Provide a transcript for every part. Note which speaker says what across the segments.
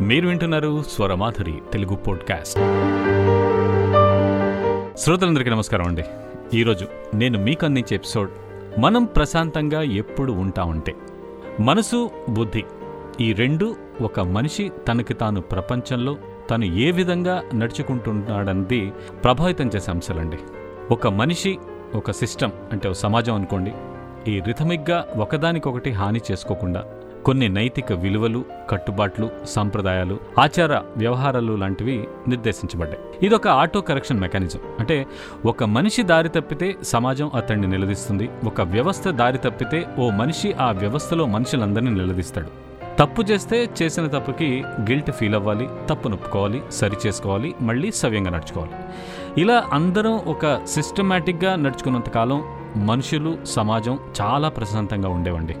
Speaker 1: మీరు వింటున్నారు స్వరమాధురి తెలుగు పోడ్కాస్ట్. శ్రోతలందరికీ నమస్కారం అండి. ఈరోజు నేను మీకు అందించే ఎపిసోడ్ మనం ప్రశాంతంగా ఎప్పుడు ఉంటామంటే మనసు బుద్ధి ఈ రెండు ఒక మనిషి తనకి తాను ప్రపంచంలో తను ఏ విధంగా నడుచుకుంటున్నాడన్నది ప్రభావితం చేసే అంశాలండి. ఒక మనిషి ఒక సిస్టమ్ అంటే ఒక సమాజం అనుకోండి. ఈ రిథమిక్గా ఒకదానికొకటి హాని చేసుకోకుండా కొన్ని నైతిక విలువలు కట్టుబాట్లు సాంప్రదాయాలు ఆచార వ్యవహారాలు లాంటివి నిర్దేశించబడ్డాయి. ఇదొక ఆటో కరెక్షన్ మెకానిజం. అంటే ఒక మనిషి దారి తప్పితే సమాజం అతన్ని నిలదీస్తుంది. ఒక వ్యవస్థ దారి తప్పితే ఓ మనిషి ఆ వ్యవస్థలో మనుషులందరినీ నిలదీస్తాడు. తప్పు చేస్తే చేసిన తప్పుకి గిల్ట్ ఫీల్ అవ్వాలి తప్పు నొప్పుకోవాలి సరి చేసుకోవాలి మళ్ళీ సవ్యంగా నడుచుకోవాలి. ఇలా అందరం ఒక సిస్టమేటిక్గా నడుచుకున్నంత కాలం మనుషులు సమాజం చాలా ప్రశాంతంగా ఉండేవండి.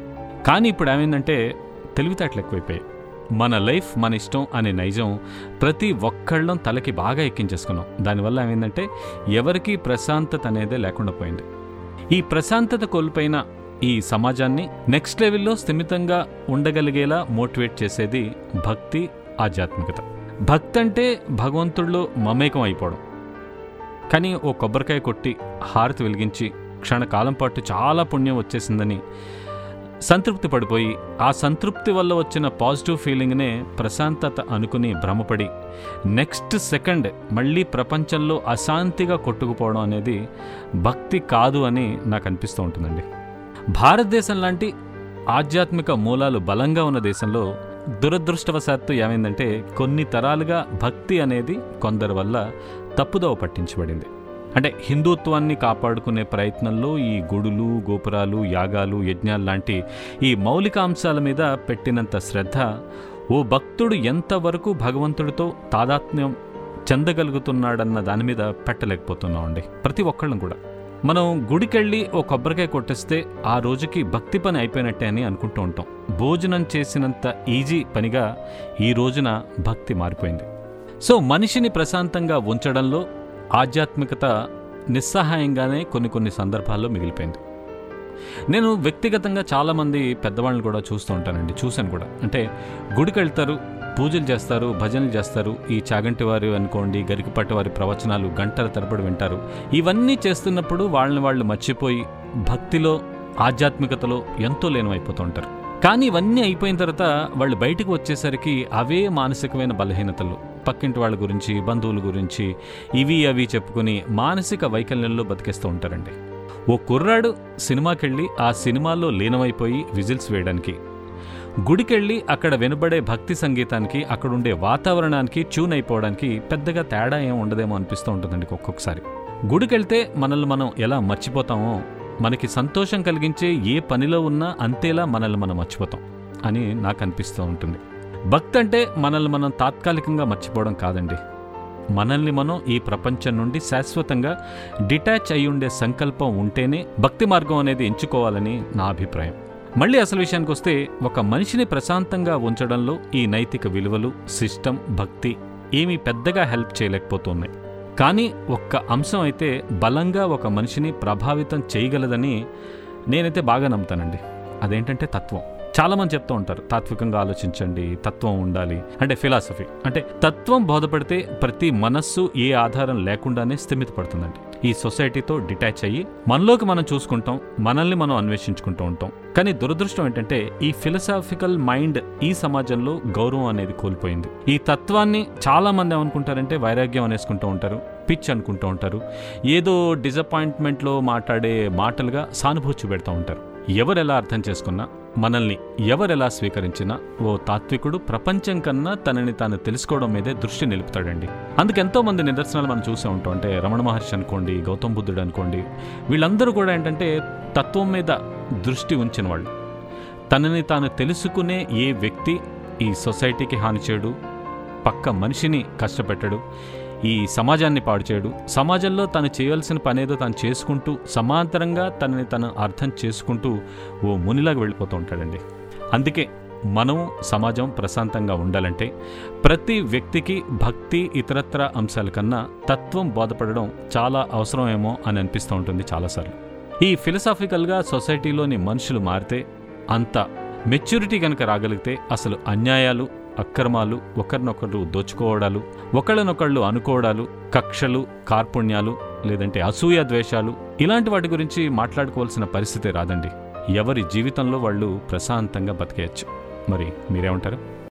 Speaker 1: కానీ ఇప్పుడు ఏమైందంటే తెలివితేటలు ఎక్కువైపోయాయి. మన లైఫ్ మన ఇష్టం అనే నైజం ప్రతి ఒక్కళ్ళం తలకి బాగా ఎక్కించేసుకున్నాం. దానివల్ల ఏమైందంటే ఎవరికీ ప్రశాంతత అనేదే లేకుండా పోయింది. ఈ ప్రశాంతత కోల్పోయిన ఈ సమాజాన్ని నెక్స్ట్ లెవెల్లో స్థిమితంగా ఉండగలిగేలా మోటివేట్ చేసేది భక్తి ఆధ్యాత్మికత. భక్తి అంటే భగవంతుడిలో మమేకం అయిపోవడం. కానీ ఓ కొబ్బరికాయ కొట్టి హారతి వెలిగించి క్షణకాలం పాటు చాలా పుణ్యం వచ్చేసిందని సంతృప్తి పడిపోయి ఆ సంతృప్తి వల్ల వచ్చిన పాజిటివ్ ఫీలింగ్నే ప్రశాంతత అనుకుని భ్రమపడి నెక్స్ట్ సెకండ్ మళ్ళీ ప్రపంచంలో అశాంతిగా కొట్టుకుపోవడం అనేది భక్తి కాదు అని నాకు అనిపిస్తూ ఉంటుందండి. భారతదేశం లాంటి ఆధ్యాత్మిక మూలాలు బలంగా ఉన్న దేశంలో దురదృష్టవశాత్తు ఏమైందంటే కొన్ని తరాలుగా భక్తి అనేది కొందరి వల్ల తప్పుదోవ పట్టించబడింది. అంటే హిందుత్వాన్ని కాపాడుకునే ప్రయత్నంలో ఈ గుడులు గోపురాలు యాగాలు యజ్ఞాలు లాంటి ఈ మౌలిక అంశాల మీద పెట్టినంత శ్రద్ధ ఓ భక్తుడు ఎంతవరకు భగవంతుడితో తాదాత్మ్యం చెందగలుగుతున్నాడన్న దాని మీద పెట్టలేకపోతున్నామండి. ప్రతి ఒక్కళ్ళం కూడా. మనం గుడికెళ్ళి ఓ కొబ్బరికాయ కొట్టేస్తే ఆ రోజుకి భక్తి పని అయిపోయినట్టే అని అనుకుంటూ ఉంటాం. భోజనం చేసినంత ఈజీ పనిగా ఈ రోజున భక్తి మారిపోయింది. సో మనిషిని ప్రశాంతంగా ఉంచడంలో ఆధ్యాత్మికత నిస్సహాయంగానే కొన్ని కొన్ని సందర్భాల్లో మిగిలిపోయింది. నేను వ్యక్తిగతంగా చాలామంది పెద్దవాళ్ళని కూడా చూస్తూ ఉంటానండి చూశాను కూడా. అంటే గుడికి వెళ్తారు పూజలు చేస్తారు భజనలు చేస్తారు ఈ చాగంటి వారు అనుకోండి గరికపట్టి వారి ప్రవచనాలు గంటల తరబడి వింటారు. ఇవన్నీ చేస్తున్నప్పుడు వాళ్ళని వాళ్ళు మర్చిపోయి భక్తిలో ఆధ్యాత్మికతలో ఎంతో లీనమైపోతూ ఉంటారు. కానీ ఇవన్నీ అయిపోయిన తర్వాత వాళ్ళు బయటకు వచ్చేసరికి అవే మానసికమైన బలహీనతలు. పక్కింటి వాళ్ళ గురించి బంధువుల గురించి ఇవి అవి చెప్పుకుని మానసిక వైకల్యంలో బతికేస్తూ ఉంటారండి. ఓ కుర్రాడు సినిమాకెళ్ళి ఆ సినిమాల్లో లీనమైపోయి విజిల్స్ వేయడానికి గుడికెళ్ళి అక్కడ వినబడే భక్తి సంగీతానికి అక్కడుండే వాతావరణానికి ట్యూన్ అయిపోవడానికి పెద్దగా తేడా ఏం ఉండదేమో అనిపిస్తూ ఉంటుందండి ఒక్కొక్కసారి. గుడికెళ్తే మనల్ని మనం ఎలా మర్చిపోతామో మనకి సంతోషం కలిగించే ఏ పనిలో ఉన్నా అంతేలా మనల్ని మనం మర్చిపోతాం అని నాకు అనిపిస్తూ ఉంటుంది. భక్తి అంటే మనల్ని మనం తాత్కాలికంగా మర్చిపోవడం కాదండి. మనల్ని మనం ఈ ప్రపంచం నుండి శాశ్వతంగా డిటాచ్ అయి ఉండే సంకల్పం ఉంటేనే భక్తి మార్గం అనేది ఎంచుకోవాలని నా అభిప్రాయం. మళ్ళీ అసలు విషయానికి వస్తే ఒక మనిషిని ప్రశాంతంగా ఉంచడంలో ఈ నైతిక విలువలు సిస్టమ్ భక్తి ఏమీ పెద్దగా హెల్ప్ చేయలేకపోతున్నాయి. కానీ ఒక్క అంశం అయితే బలంగా ఒక మనిషిని ప్రభావితం చేయగలదని నేనైతే బాగా నమ్ముతానండి. అదేంటంటే తత్వం. చాలామంది చెప్తూ ఉంటారు తాత్వికంగా ఆలోచించండి తత్వం ఉండాలి అంటే ఫిలాసఫీ అంటే తత్వం బోధపడితే ప్రతి మనస్సు ఏ ఆధారం లేకుండానే స్థిమితపడుతుందండి ఈ సొసైటీతో డిటాచ్ అయ్యి మనలోకి మనం చూసుకుంటాం మనల్ని మనం అన్వేషించుకుంటూ ఉంటాం. కానీ దురదృష్టం ఏంటంటే ఈ ఫిలసాఫికల్ మైండ్ ఈ సమాజంలో గౌరవం అనేది కోల్పోయింది. ఈ తత్వాన్ని చాలా మంది ఏమనుకుంటారంటే వైరాగ్యం అనేసుకుంటూ ఉంటారు పిచ్ అనుకుంటూ ఉంటారు ఏదో డిసప్పాయింట్మెంట్లో మాట్లాడే మాటలుగా సానుభూతి పెడతా ఉంటారు. ఎవరెలా అర్థం చేసుకున్నా మనల్ని ఎవరెలా స్వీకరించినా ఓ తాత్వికుడు ప్రపంచం కన్నా తనని తాను తెలుసుకోవడం మీదే దృష్టి నిలుపుతాడండి. అందుకెంతో మంది నిదర్శనాలు మనం చూసే ఉంటాం. అంటే రమణ మహర్షి అనుకోండి గౌతమ్ బుద్ధుడు అనుకోండి. వీళ్ళందరూ కూడా ఏంటంటే తత్వం మీద దృష్టి ఉంచిన వాళ్ళు. తనని తాను తెలుసుకునే ఏ వ్యక్తి ఈ సొసైటీకి హాని చేయడు పక్క మనిషిని కష్టపెట్టడు. ఈ సమాజాన్ని పాడు చేయడు. సమాజంలో తను చేయాల్సిన పనేదో తను చేసుకుంటూ సమాంతరంగా తనని తను అర్థం చేసుకుంటూ ఓ మునిలాగా వెళ్ళిపోతూ ఉంటాడండి. అందుకే మనం సమాజం ప్రశాంతంగా ఉండాలంటే ప్రతి వ్యక్తికి భక్తి ఇతరత్ర అంశాల కన్నా తత్వం బోధపడడం చాలా అవసరమేమో అని అనిపిస్తూ ఉంటుంది చాలాసార్లు. ఈ ఫిలసాఫికల్గా సొసైటీలోని మనుషులు మారితే అంత మెచ్యూరిటీ కనుక రాగలిగితే అసలు అన్యాయాలు అక్రమాలు ఒకరినొకరు దోచుకోవడాలు ఒకళ్ళనొకళ్ళు అనుకోవడాలు కక్షలు కార్పుణ్యాలు లేదంటే అసూయ ద్వేషాలు ఇలాంటి వాటి గురించి మాట్లాడుకోవాల్సిన పరిస్థితి రాదండి. ఎవరి జీవితంలో వాళ్ళు ప్రశాంతంగా బతికేయచ్చు. మరి మీరేమంటారు?